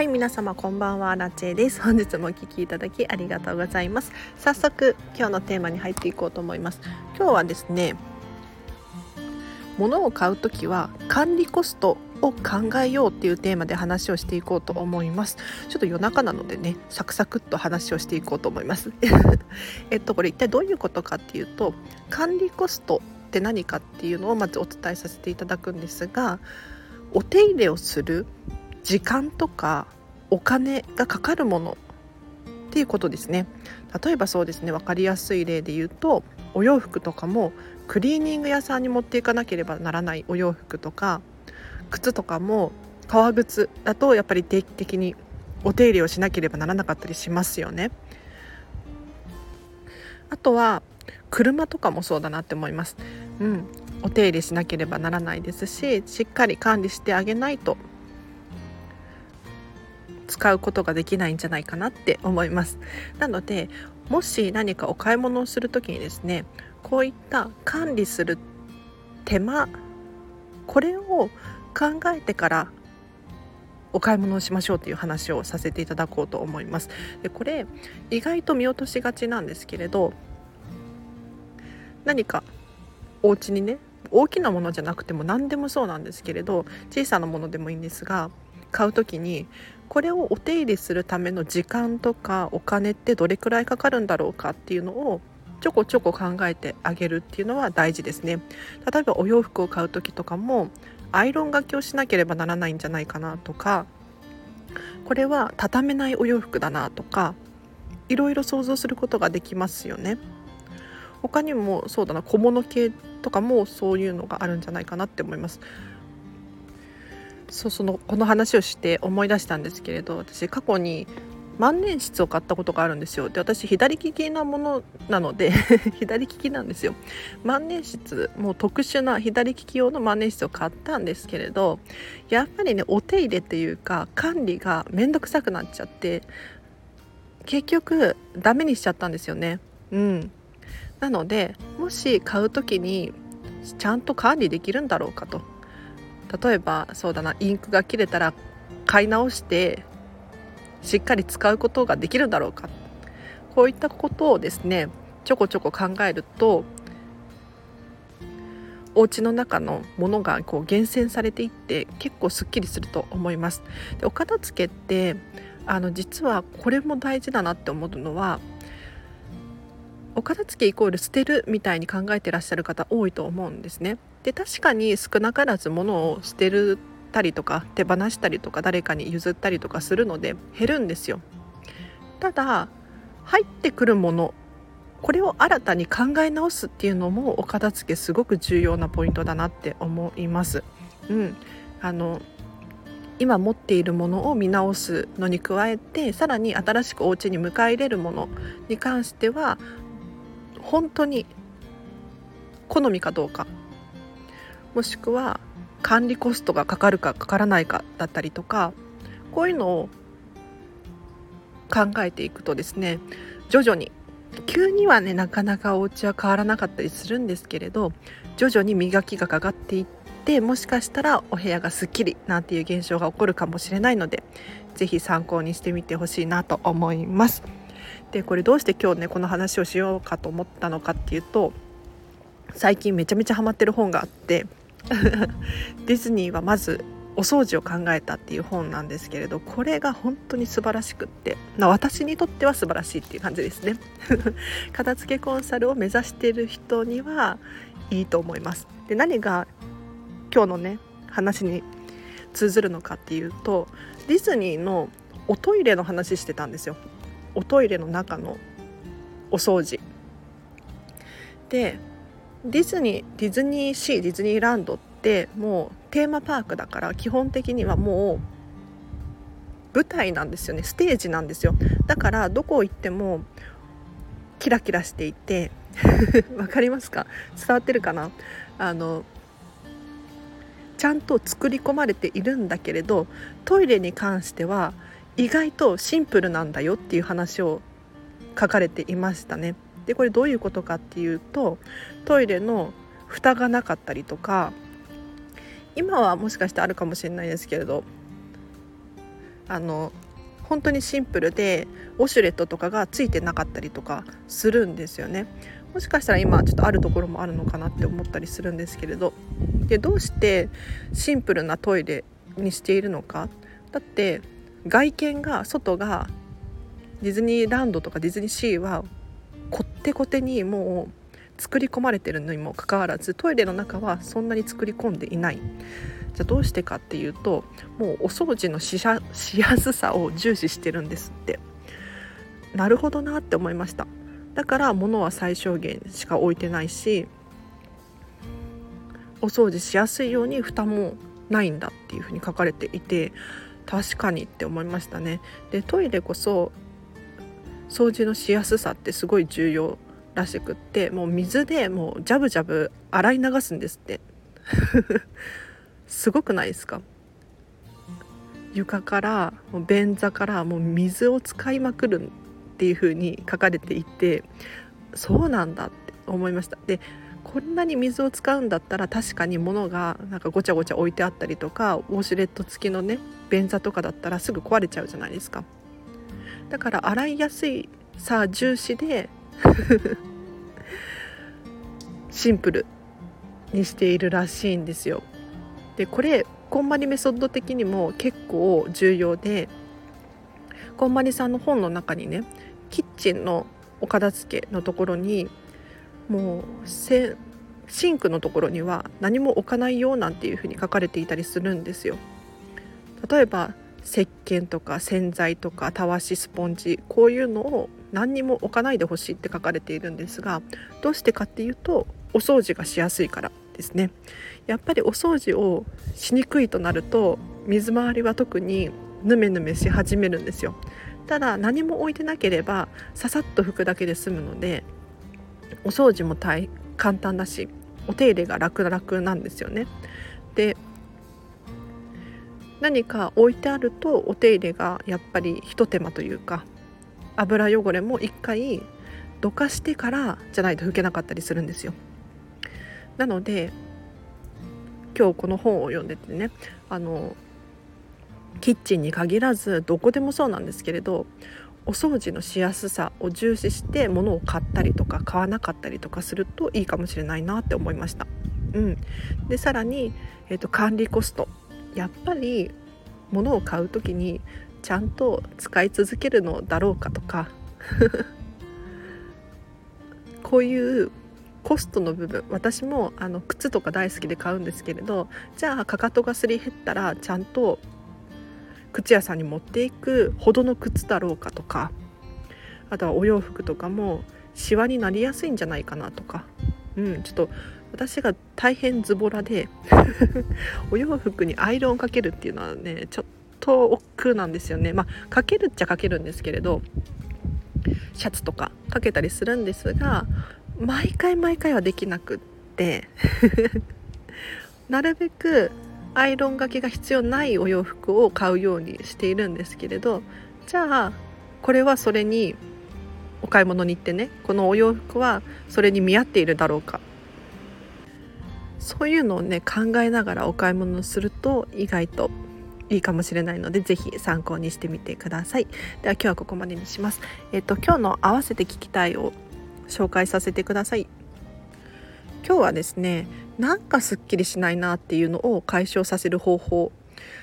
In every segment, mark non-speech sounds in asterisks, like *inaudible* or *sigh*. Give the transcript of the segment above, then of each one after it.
はい皆様こんばんは。ラチェです。本日もお聞きいただきありがとうございます。早速今日のテーマに入っていこうと思います。今日はですね物を買うときは管理コストを考えようっていうテーマで話をしていこうと思います。ちょっと夜中なのでねサクサクっと話をしていこうと思います。*laughs* えっとこれ一体どういうことかっていうと管理コストって何かっていうのをまずお伝えさせていただくんですがお手入れをする時間とかお金がかかるものっていうことですね例えばそうですね分かりやすい例で言うとお洋服とかもクリーニング屋さんに持っていかなければならないお洋服とか靴とかも革靴だとやっぱり定期的にお手入れをしなければならなかったりしますよね。あとは車とかもそうだなって思います。うん、お手入れしなければならないですししっかり管理してあげないと使うことができないんじゃないかなって思います。なのでもし何かお買い物をする時にですねこういった管理する手間これを考えてからお買い物をしましょうという話をさせていただこうと思います。でこれ意外と見落としがちなんですけれど何かお家にね大きなものじゃなくても何でもそうなんですけれど小さなものでもいいんですが買う時にこれをお手入れするための時間とかお金ってどれくらいかかるんだろうかっていうのをちょこちょこ考えてあげるっていうのは大事ですね。例えばお洋服を買う時とかもアイロンがけをしなければならないんじゃないかなとかこれは畳めないお洋服だなとかいろいろ想像することができますよね。他にもそうだな小物系とかもそういうのがあるんじゃないかなって思います。そうそのこの話をして思い出したんですけれど私過去に万年筆を買ったことがあるんですよ。で私左利きなものなので *laughs* 左利きなんですよ。万年筆もう特殊な左利き用の万年筆を買ったんですけれどやっぱりねお手入れっていうか管理がめんどくさくなっちゃって結局ダメにしちゃったんですよね。うん。なのでもし買う時にちゃんと管理できるんだろうかと。例えばそうだなインクが切れたら買い直してしっかり使うことができるんだろうかこういったことをですねちょこちょこ考えるとお家の中のものがこう厳選されていって結構すっきりすると思います。でお片付けってあの実はこれも大事だなって思うのはお片付けイコール捨てるみたいに考えてらっしゃる方多いと思うんですね。で確かに少なからず物を捨てるたりとか手放したりとか誰かに譲ったりとかするので減るんですよ。ただ入ってくるものこれを新たに考え直すっていうのもお片付けすごく重要なポイントだなって思います。うん、あの今持っているものを見直すのに加えてさらに新しくお家に迎え入れるものに関しては本当に好みかどうかもしくは管理コストがかかるかかからないかだったりとかこういうのを考えていくとですね徐々に急にはねなかなかお家は変わらなかったりするんですけれど徐々に磨きがかかっていってもしかしたらお部屋がすっきりなんていう現象が起こるかもしれないので是非参考にしてみてほしいなと思います。でこれどうして今日ねこの話をしようかと思ったのかっていうと最近めちゃめちゃハマってる本があって *laughs* ディズニーはまずお掃除を考えたっていう本なんですけれどこれが本当に素晴らしくって私にとっては素晴らしいっていう感じですね。*laughs* 片付けコンサルを目指している人にはいいと思います。で何が今日のね話に通ずるのかっていうとディズニーのおトイレの話してたんですよ。おトイレの中のお掃除。でディズニーディズニーシーディズニーランドってもうテーマパークだから基本的にはもう舞台なんですよね。ステージなんですよ。だからどこ行ってもキラキラしていて *laughs* わかりますか？伝わってるかな？あのちゃんと作り込まれているんだけれどトイレに関しては意外とシンプルなんだよっていう話を書かれていましたね。でこれどういうことかっていうとトイレの蓋がなかったりとか今はもしかしてあるかもしれないですけれどあの本当にシンプルでウォシュレットとかがついてなかったりとかするんですよね。もしかしたら今ちょっとあるところもあるのかなって思ったりするんですけれどでどうしてシンプルなトイレにしているのかだって外見が外がディズニーランドとかディズニーシーはこってこてにもう作り込まれてるのにもかかわらずトイレの中はそんなに作り込んでいない。じゃあどうしてかっていうともうお掃除のしやすさを重視してるんですって。なるほどなって思いました。だから物は最小限しか置いてないしお掃除しやすいように蓋もないんだっていうふうに書かれていて確かにって思いましたね。でトイレこそ掃除のしやすさってすごい重要らしくってもう水でもうジャブジャブ洗い流すんですって。*laughs* すごくないですか？床からもう便座からもう水を使いまくるっていう風に書かれていてそうなんだって思いました。でこんなに水を使うんだったら確かに物がなんかごちゃごちゃ置いてあったりとかウォシュレット付きのね便座とかだったらすぐ壊れちゃうじゃないですか。だから洗いやすいさ重視で *laughs* シンプルにしているらしいんですよ。でこれこんまりメソッド的にも結構重要でこんまりさんの本の中にねキッチンのお片付けのところにもうシンクのところには何も置かないよなんていうふうに書かれていたりするんですよ。例えば石鹸とか洗剤とかたわしスポンジこういうのを何にも置かないでほしいって書かれているんですがどうしてかっていうとお掃除がしやすいからですねやっぱりお掃除をしにくいとなると水回りは特にヌメヌメし始めるんですよただ何も置いてなければささっと拭くだけで済むのでお掃除も簡単だしお手入れが楽々なんですよね。で何か置いてあるとお手入れがやっぱりひと手間というか油汚れも一回どかしてからじゃないと拭けなかったりするんですよ。なので今日この本を読んでてねあのキッチンに限らずどこでもそうなんですけれどお掃除のしやすさを重視して物を買ったりとか買わなかったりとかするといいかもしれないなって思いました。うん、でさらに、えーと、管理コスト。やっぱり物を買う時にちゃんと使い続けるのだろうかとか。*laughs* こういうコストの部分。私もあの靴とか大好きで買うんですけれどじゃあかかとがすり減ったらちゃんと靴屋さんに持っていくほどの靴だろうかとかあとはお洋服とかもシワになりやすいんじゃないかなとか、うん、ちょっと私が大変ズボラで *laughs* お洋服にアイロンかけるっていうのはねちょっと億劫なんですよね。まあかけるっちゃかけるんですけれどシャツとかかけたりするんですが毎回毎回はできなくって。*laughs* なるべくアイロンがけが必要ないお洋服を買うようにしているんですけれどじゃあこれはそれにお買い物に行ってねこのお洋服はそれに見合っているだろうか。そういうのをね考えながらお買い物すると意外といいかもしれないのでぜひ参考にしてみてください。では今日はここまでにします。えっと今日の合わせて聞きたいを紹介させてください。今日はですねなんかすっきりしないなっていうのを解消させる方法。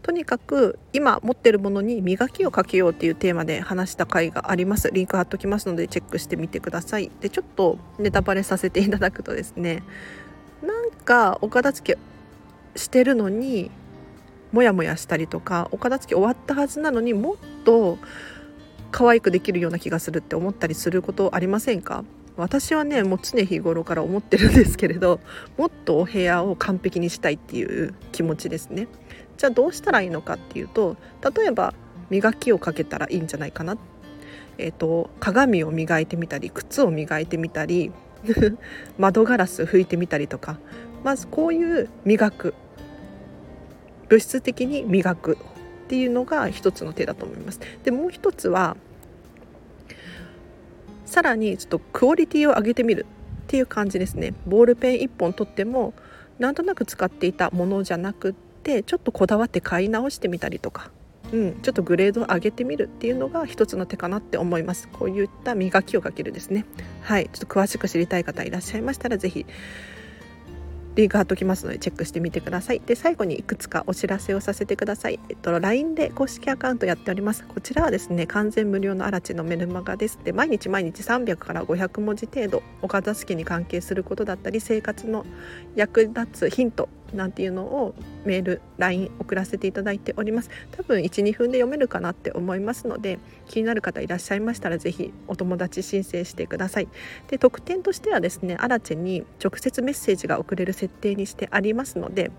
とにかく今持ってるものに磨きをかけようっていうテーマで話した回があります。リンク貼っときますのでチェックしてみてください。でちょっとネタバレさせていただくとですねなんかお片付けしてるのにモヤモヤしたりとかお片付け終わったはずなのにもっと可愛くできるような気がするって思ったりすることありませんか？私はねもう常日頃から思ってるんですけれどもっとお部屋を完璧にしたいっていう気持ちですね。じゃあどうしたらいいのかっていうと例えば磨きをかけたらいいんじゃないかな。えーと、鏡を磨いてみたり靴を磨いてみたり *laughs* 窓ガラス拭いてみたりとか。まずこういう磨く。物質的に磨くっていうのが一つの手だと思います。でもう一つはさらにちょっとクオリティを上げてみるっていう感じですね。ボールペン1本取ってもなんとなく使っていたものじゃなくってちょっとこだわって買い直してみたりとか。うん、ちょっとグレードを上げてみるっていうのが一つの手かなって思います。こういった磨きをかけるですね。はいちょっと詳しく知りたい方いらっしゃいましたら是非リンク貼っときますのでチェックしてみてください。で最後にいくつかお知らせをさせてください、えっと、LINE で公式アカウントやっております。こちらはですね完全無料のアラチのメルマガです。で毎日毎日300から500文字程度お片付けに関係することだったり生活の役立つヒントなんていうのをメール LINE 送らせていただいております。多分12分で読めるかなって思いますので気になる方いらっしゃいましたら是非お友達申請してください。で特典としてはですねアラチェに直接メッセージが送れる設定にしてありますので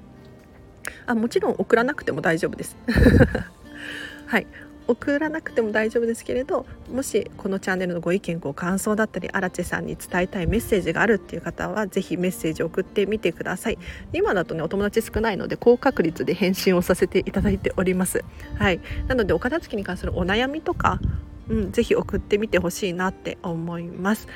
あもちろん送らなくても大丈夫です。*laughs* はい。送らなくても大丈夫ですけれどもしこのチャンネルのご意見ご感想だったりアラチェさんに伝えたいメッセージがあるっていう方は是非メッセージを送ってみてください。今だとねお友達少ないので高確率で返信をさせていただいております。はい。なのでお片付けに関するお悩みとかうん、ぜひ送ってみてほしいなって思います。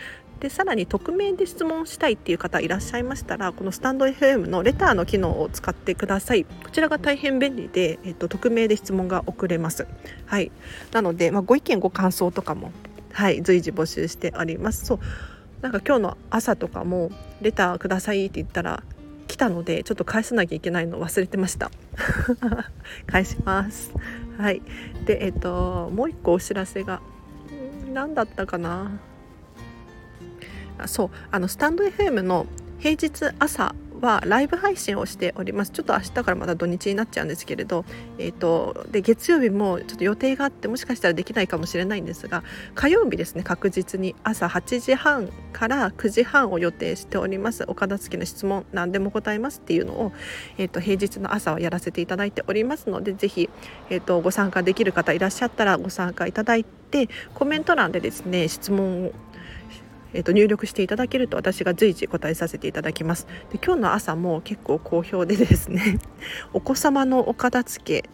でさらに匿名で質問したいっていう方いらっしゃいましたらこのスタンド FM のレターの機能を使ってください。こちらが大変便利で、えっと、匿名で質問が送れます。はい。なので、まあ、ご意見ご感想とかもはい随時募集しております。そう。なんか今日の朝とかもレターくださいって言ったら来たのでちょっと返さなきゃいけないの忘れてました。*laughs* 返します。はい。でえっともう一個お知らせが何だったかな？あそうあのスタンド FM の平日朝はライブ配信をしております。ちょっと明日からまた土日になっちゃうんですけれど、えーと、で月曜日もちょっと予定があってもしかしたらできないかもしれないんですが火曜日ですね確実に朝8時半から9時半を予定しております。お片付けの質問何でも答えますっていうのを、えーと、平日の朝はやらせていただいておりますのでぜひ、えーとご参加できる方いらっしゃったらご参加いただいてコメント欄でですね質問をえー、と入力していただけると私が随時答えさせていただきます。で今日の朝も結構好評でですね *laughs* お子様のお片付け、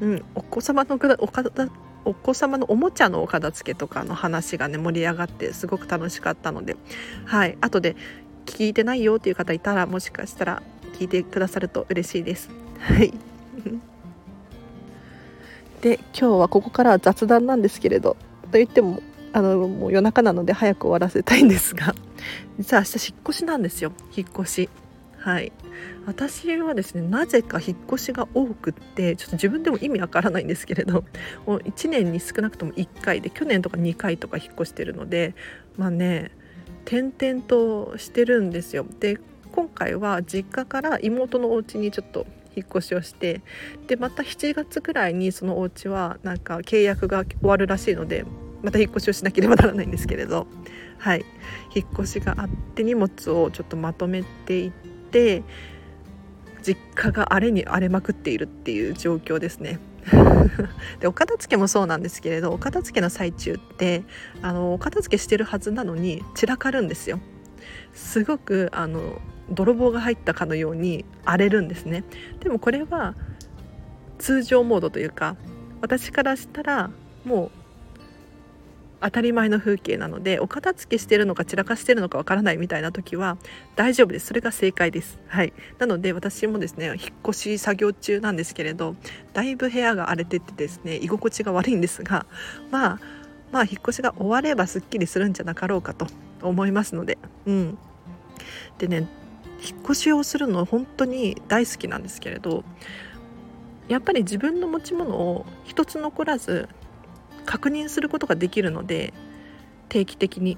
うん、お子様のお片お子様のおもちゃのお片付けとかの話がね盛り上がってすごく楽しかったのではい後で聞いてないよっていう方いたらもしかしたら聞いてくださると嬉しいです。はい。*laughs* で今日はここからは雑談なんですけれどと言ってもあのもう夜中なので早く終わらせたいんですが。*laughs* 実は明日引っ越しなんですよ。引っ越し。はい。私はですねなぜか引っ越しが多くってちょっと自分でも意味わからないんですけれど *laughs* もう1年に少なくとも1回で去年とか2回とか引っ越してるのでまあね転々としてるんですよ。で今回は実家から妹のお家にちょっと引っ越しをしてでまた7月くらいにそのお家はなんか契約が終わるらしいのでまた引っ越しをしなければならないんですけれどはい引っ越しがあって荷物をちょっとまとめていって実家が荒れに荒れまくっているっていう状況ですね。*laughs* でお片付けもそうなんですけれどお片付けの最中ってあのお片付けしてるはずなのに散らかるんですよ。すごくあの泥棒が入ったかのように荒れるんですね。でもこれは通常モードというか私からしたらもう当たり前の風景なのでお片付けしてるのか散らかしてるのかわからないみたいな時は大丈夫です。それが正解です。はい。なので私もですね引っ越し作業中なんですけれどだいぶ部屋が荒れててですね居心地が悪いんですがまあまあ引っ越しが終わればすっきりするんじゃなかろうかと思いますのでうん。でね引っ越しをするの本当に大好きなんですけれどやっぱり自分の持ち物を一つ残らず確認することができるので定期的に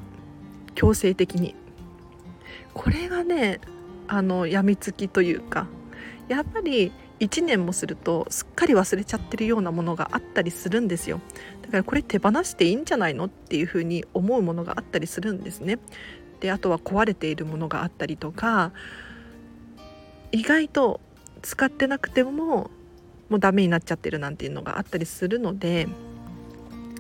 強制的に。これがねあのやみつきというかやっぱり1年もするとすっかり忘れちゃってるようなものがあったりするんですよ。だからこれ手放していいんじゃないのっていうふうに思うものがあったりするんですね。であとは壊れているものがあったりとか意外と使ってなくてももうダメになっちゃってるなんていうのがあったりするので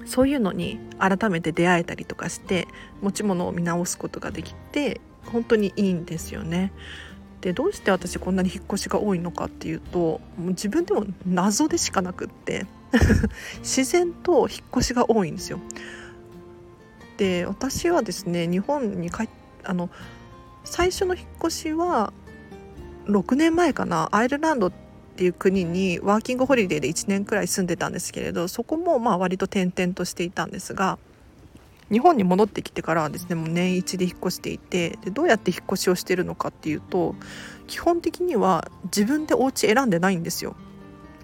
そういうのに改めて出会えたりとかして持ち物を見直すことができて本当にいいんですよね。でどうして私こんなに引っ越しが多いのかっていうともう自分でも謎でしかなくって *laughs* 自然と引っ越しが多いんですよ。で私はですね日本に帰あの最初の引っ越しは6年前かなアイルランドっていう国にワーキングホリデーで1年くらい住んでたんですけれどそこもまあ割と転々としていたんですが日本に戻ってきてからはですねもう年一で引っ越していてでどうやって引っ越しをしてるのかっていうと基本的には自分でお家選んでないんですよ。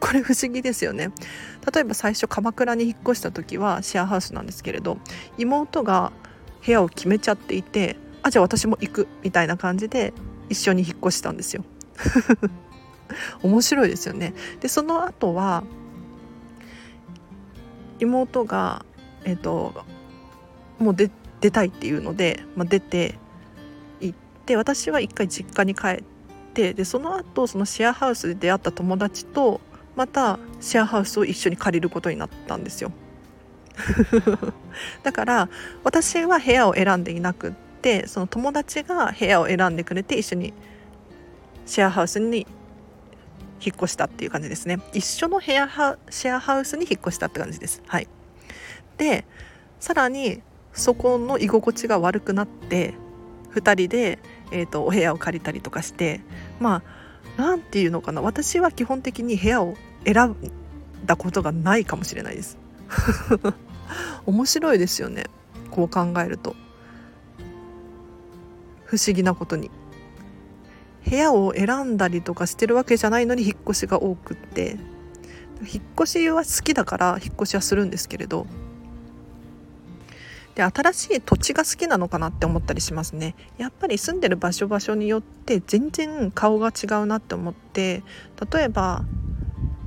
これ不思議ですよね。例えば最初鎌倉に引っ越した時はシェアハウスなんですけれど妹が部屋を決めちゃっていてあじゃあ私も行くみたいな感じで一緒に引っ越したんですよ *laughs* 面白いですよね。でその後は妹がえっ、ともう出出たいっていうので、まあ、出て行って私は一回実家に帰ってでその後そのシェアハウスで出会った友達とまたシェアハウスを一緒に借りることになったんですよ。*laughs* だから私は部屋を選んでいなくってその友達が部屋を選んでくれて一緒にシェアハウスに引っ越したっていう感じですね。一緒の部屋シェアハウスに引っ越したって感じです。はい。でさらにそこの居心地が悪くなって2人で、えーと、お部屋を借りたりとかしてまあ何て言うのかな。私は基本的に部屋を選んだことがないかもしれないです。*laughs* 面白いですよね。こう考えると。不思議なことに。部屋を選んだりとかしてるわけじゃないのに引っ越しが多くって。引っ越しは好きだから引っ越しはするんですけれど。で新しい土地が好きなのかなって思ったりしますね。やっぱり住んでる場所場所によって全然顔が違うなって思って例えば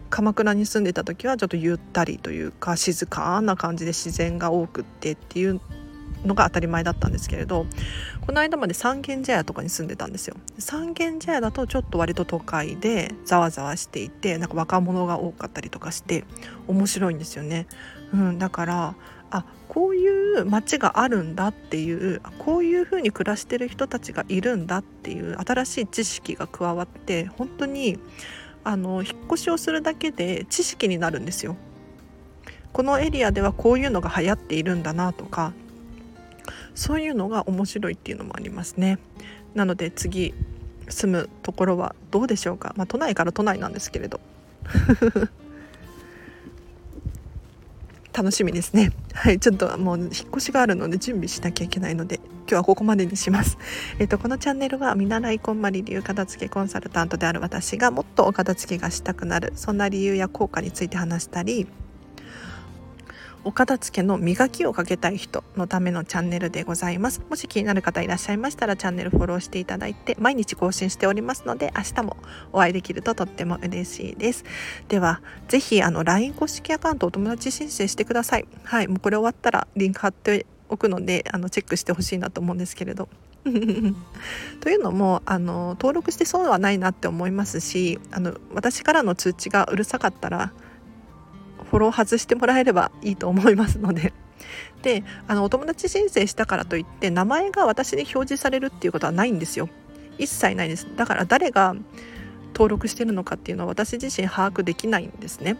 鎌倉に住んでた時はちょっとゆったりというか静かな感じで自然が多くってっていうのが当たり前だったんですけれどこの間まで三軒茶屋とかに住んでたんですよ三軒茶屋だとちょっと割と都会でざわざわしていてなんか若者が多かったりとかして面白いんですよね、うん、だからあこういう街があるんだっていうこういう風に暮らしてる人たちがいるんだっていう新しい知識が加わって本当にあの引っ越しをするだけで知識になるんですよ。このエリアではこういうのが流行っているんだなとかそういうのが面白いっていうのもありますね。なので次住むところはどうでしょうか、まあ、都内から都内なんですけれど。*laughs* 楽しみですね。はいちょっともう引っ越しがあるので準備しなきゃいけないので今日はここまでにします。*laughs* えっ、とこのチャンネルは見習いこんまり流片付けコンサルタントである私がもっとお片付けがしたくなるそんな理由や効果について話したりお片付けの磨きをかけたい人のためのチャンネルでございます。もし気になる方いらっしゃいましたらチャンネルフォローしていただいて毎日更新しておりますので明日もお会いできるととっても嬉しいです。ではぜひあの LINE 公式アカウントお友達申請してください。はいもうこれ終わったらリンク貼っておくのであのチェックしてほしいなと思うんですけれど。*laughs* というのもあの登録して損はないなって思いますしあの私からの通知がうるさかったらフォロー外してもらえればいいと思いますので。*laughs* であのお友達申請したからといって名前が私に表示されるっていうことはないんですよ。一切ないです。だから誰が登録してるのかっていうのは私自身把握できないんですね。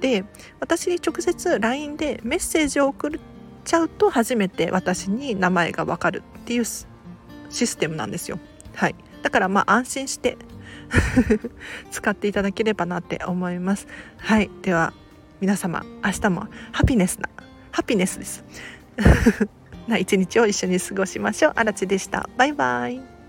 で私に直接 LINE でメッセージを送っちゃうと初めて私に名前がわかるっていうシステムなんですよ。はい。だからまあ安心して *laughs* 使っていただければなって思います。はい。では皆様明日もハピネスなハピネスです。*laughs* な一日を一緒に過ごしましょう。あらちでした。バイバイ。